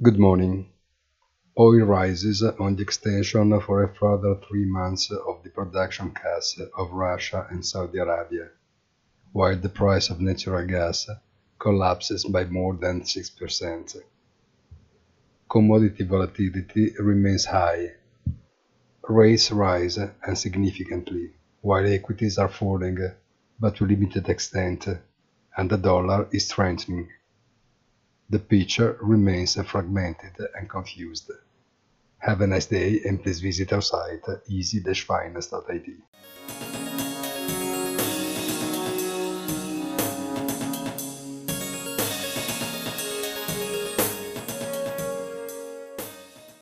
Good morning. Oil rises on the extension for a further three months of the production cuts of Russia and Saudi Arabia, while the price of natural gas collapses by more than 6%. Commodity volatility remains high. Rates rise and significantly, while equities are falling, but to limited extent, and the dollar is strengthening. The picture remains fragmented and confused. Have a nice day and please visit our site easy-finance.it.